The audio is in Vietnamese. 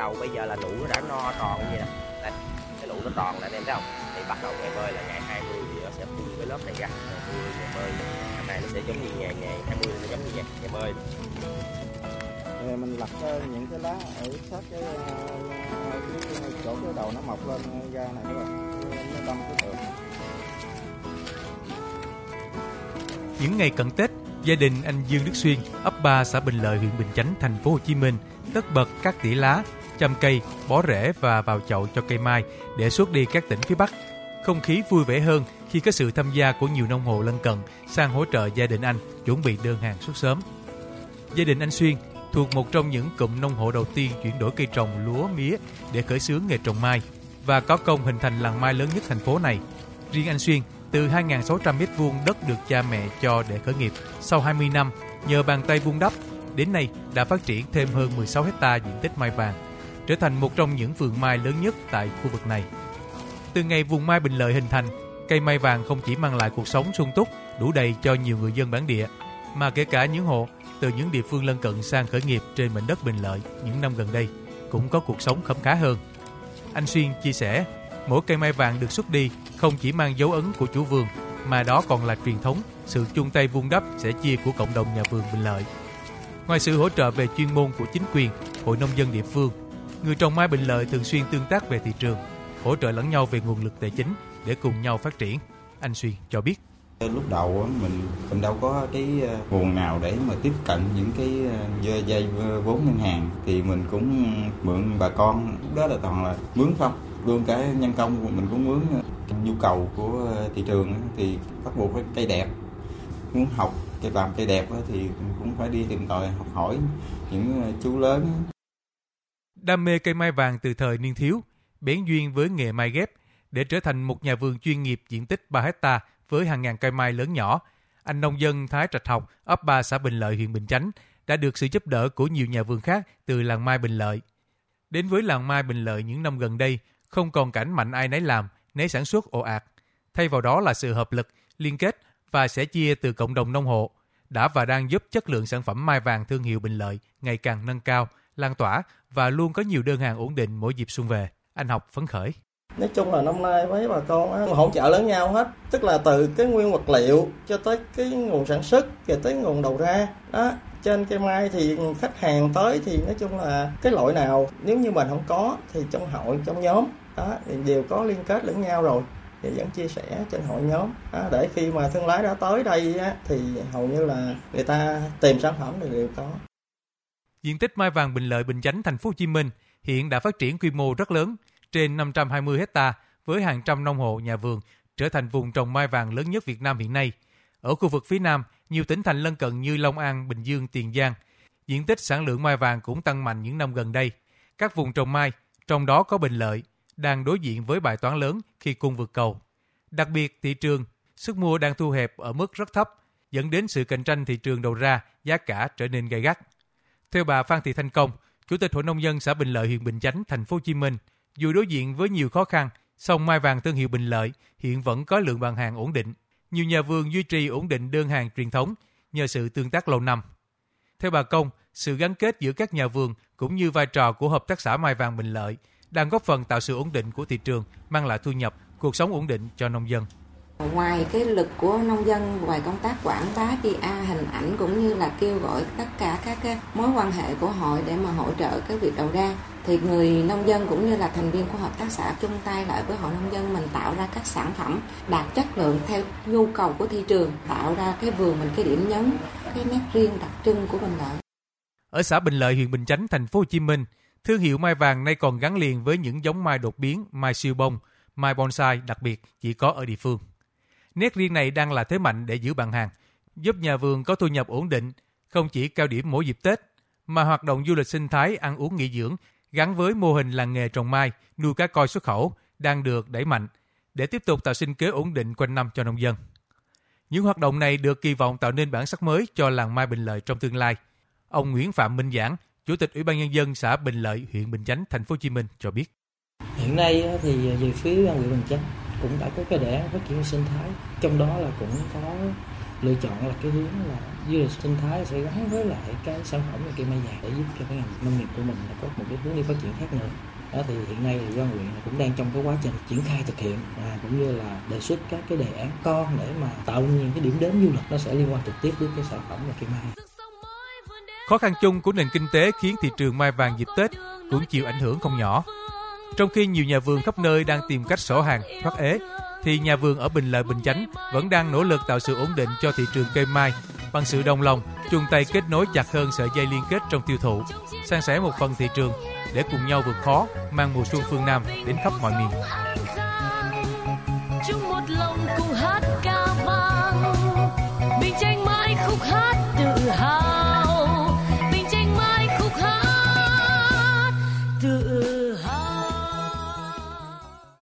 đầu bây giờ là lũ nó đã no tròn như vậy nè. Đây cái lũ nó tròn lại anh em thấy không? Thì bắt đầu ngày bơi là ngày 20 thì nó sẽ phun cái lớp này ra. Ngày 10 ngày bơi. Năm nay nó sẽ giống như ngày ngày 20 nó giống như ngày, ngày bơi. Rồi mình lặt ờ, những cái lá ở sát cái, ờ, cái chỗ cái đầu nó mọc lên ra này các bạn. Nó đâm cái tường Những ngày cận Tết, gia đình anh Dương Đức Xuyên, ấp 3 xã Bình Lợi, huyện Bình Chánh, thành phố Hồ Chí Minh tất bật cắt tỉa lá, chăm cây, bó rễ và vào chậu cho cây mai để xuất đi các tỉnh phía Bắc. Không khí vui vẻ hơn khi có sự tham gia của nhiều nông hộ lân cận sang hỗ trợ gia đình anh chuẩn bị đơn hàng xuất sớm. Gia đình anh Xuyên thuộc một trong những cụm nông hộ đầu tiên chuyển đổi cây trồng lúa mía để khởi xướng nghề trồng mai và có công hình thành làng mai lớn nhất thành phố này. Riêng anh Xuyên từ 2.600 m2 đất được cha mẹ cho để khởi nghiệp. Sau 20 năm, nhờ bàn tay vun đắp, đến nay đã phát triển thêm hơn 16 hecta diện tích mai vàng, trở thành một trong những vườn mai lớn nhất tại khu vực này. Từ ngày vùng mai Bình Lợi hình thành, cây mai vàng không chỉ mang lại cuộc sống sung túc, đủ đầy cho nhiều người dân bản địa, mà kể cả những hộ từ những địa phương lân cận sang khởi nghiệp trên mảnh đất Bình Lợi những năm gần đây cũng có cuộc sống khấm khá hơn. Anh Xuyên chia sẻ, mỗi cây mai vàng được xuất đi không chỉ mang dấu ấn của chủ vườn mà đó còn là truyền thống, sự chung tay vun đắp sẻ chia của cộng đồng nhà vườn Bình Lợi. Ngoài sự hỗ trợ về chuyên môn của chính quyền, hội nông dân địa phương, người trồng mai Bình Lợi thường xuyên tương tác về thị trường, hỗ trợ lẫn nhau về nguồn lực tài chính để cùng nhau phát triển. Anh Xuyên cho biết. lúc đầu mình mình đâu có cái ờ, nguồn nào để mà tiếp cận những cái ờ, dây vốn ngân hàng thì mình cũng mượn bà con lúc đó là toàn là mướn không luôn cái nhân công của mình cũng mướn ờ, nhu cầu của thị trường thì bắt buộc phải cây đẹp muốn học cây làm cây đẹp thì cũng phải đi tìm tòi học hỏi những chú lớn Đam mê cây mai vàng từ thời niên thiếu, bén duyên với nghề mai ghép để trở thành một nhà vườn chuyên nghiệp diện tích 3 hecta với hàng ngàn cây mai lớn nhỏ. Anh nông dân Thái Trạch Học, ấp 3 xã Bình Lợi, huyện Bình Chánh đã được sự giúp đỡ của nhiều nhà vườn khác từ làng mai Bình Lợi. Đến với làng mai Bình Lợi những năm gần đây, không còn cảnh mạnh ai nấy làm, nấy sản xuất ồ ạt. Thay vào đó là sự hợp lực, liên kết và sẻ chia từ cộng đồng nông hộ đã và đang giúp chất lượng sản phẩm mai vàng thương hiệu Bình Lợi ngày càng nâng cao, lan tỏa và luôn có nhiều đơn hàng ổn định mỗi dịp xuân về. Anh học phấn khởi. Nói chung là năm nay mấy bà con á, hỗ trợ lẫn nhau hết. Tức là từ cái nguyên vật liệu cho tới cái nguồn sản xuất Rồi tới nguồn đầu ra. Đó trên cây mai thì khách hàng tới thì nói chung là cái loại nào nếu như mình không có thì trong hội trong nhóm đó thì đều có liên kết lẫn nhau rồi. Thì vẫn chia sẻ trên hội nhóm. Đó, để khi mà thương lái đã tới đây á, thì hầu như là người ta tìm sản phẩm thì đều có. Diện tích mai vàng Bình Lợi Bình Chánh thành phố Hồ Chí Minh hiện đã phát triển quy mô rất lớn, trên 520 hecta với hàng trăm nông hộ nhà vườn trở thành vùng trồng mai vàng lớn nhất Việt Nam hiện nay. Ở khu vực phía Nam, nhiều tỉnh thành lân cận như Long An, Bình Dương, Tiền Giang, diện tích sản lượng mai vàng cũng tăng mạnh những năm gần đây. Các vùng trồng mai, trong đó có Bình Lợi, đang đối diện với bài toán lớn khi cung vượt cầu. Đặc biệt, thị trường, sức mua đang thu hẹp ở mức rất thấp, dẫn đến sự cạnh tranh thị trường đầu ra, giá cả trở nên gay gắt. Theo bà Phan Thị Thanh Công, Chủ tịch Hội nông dân xã Bình Lợi huyện Bình Chánh, thành phố Hồ Chí Minh, dù đối diện với nhiều khó khăn, song mai vàng thương hiệu Bình Lợi hiện vẫn có lượng bàn hàng ổn định. Nhiều nhà vườn duy trì ổn định đơn hàng truyền thống nhờ sự tương tác lâu năm. Theo bà Công, sự gắn kết giữa các nhà vườn cũng như vai trò của hợp tác xã mai vàng Bình Lợi đang góp phần tạo sự ổn định của thị trường, mang lại thu nhập, cuộc sống ổn định cho nông dân. Ngoài cái lực của nông dân, ngoài công tác quảng bá PR hình ảnh cũng như là kêu gọi tất cả các cái mối quan hệ của hội để mà hỗ trợ cái việc đầu ra thì người nông dân cũng như là thành viên của hợp tác xã chung tay lại với hội nông dân mình tạo ra các sản phẩm đạt chất lượng theo nhu cầu của thị trường, tạo ra cái vườn mình cái điểm nhấn, cái nét riêng đặc trưng của Bình Lợi. Ở xã Bình Lợi, huyện Bình Chánh, thành phố Hồ Chí Minh, thương hiệu mai vàng nay còn gắn liền với những giống mai đột biến, mai siêu bông, mai bonsai đặc biệt chỉ có ở địa phương. Nét riêng này đang là thế mạnh để giữ bàn hàng, giúp nhà vườn có thu nhập ổn định, không chỉ cao điểm mỗi dịp Tết, mà hoạt động du lịch sinh thái, ăn uống nghỉ dưỡng gắn với mô hình làng nghề trồng mai, nuôi cá coi xuất khẩu đang được đẩy mạnh để tiếp tục tạo sinh kế ổn định quanh năm cho nông dân. Những hoạt động này được kỳ vọng tạo nên bản sắc mới cho làng mai Bình Lợi trong tương lai. Ông Nguyễn Phạm Minh Giảng, Chủ tịch Ủy ban nhân dân xã Bình Lợi, huyện Bình Chánh, thành phố Hồ Chí Minh cho biết. Hiện nay thì về phía huyện Bình Chánh cũng đã có cái đề án phát triển sinh thái, trong đó là cũng có lựa chọn là cái hướng là du lịch sinh thái sẽ gắn với lại cái sản phẩm là cây mai vàng để giúp cho cái ngành nông nghiệp của mình là có một cái hướng đi phát triển khác nữa. Đó thì hiện nay thì doanh huyện cũng đang trong cái quá trình triển khai thực hiện và cũng như là đề xuất các cái đề án con để mà tạo những cái điểm đến du lịch nó sẽ liên quan trực tiếp đến cái sản phẩm là cây mai. Khó khăn chung của nền kinh tế khiến thị trường mai vàng dịp Tết cũng chịu ảnh hưởng không nhỏ. Trong khi nhiều nhà vườn khắp nơi đang tìm cách sổ hàng, thoát ế, thì nhà vườn ở Bình Lợi, Bình Chánh vẫn đang nỗ lực tạo sự ổn định cho thị trường cây mai bằng sự đồng lòng, chung tay kết nối chặt hơn sợi dây liên kết trong tiêu thụ, san sẻ một phần thị trường để cùng nhau vượt khó, mang mùa xuân phương Nam đến khắp mọi miền.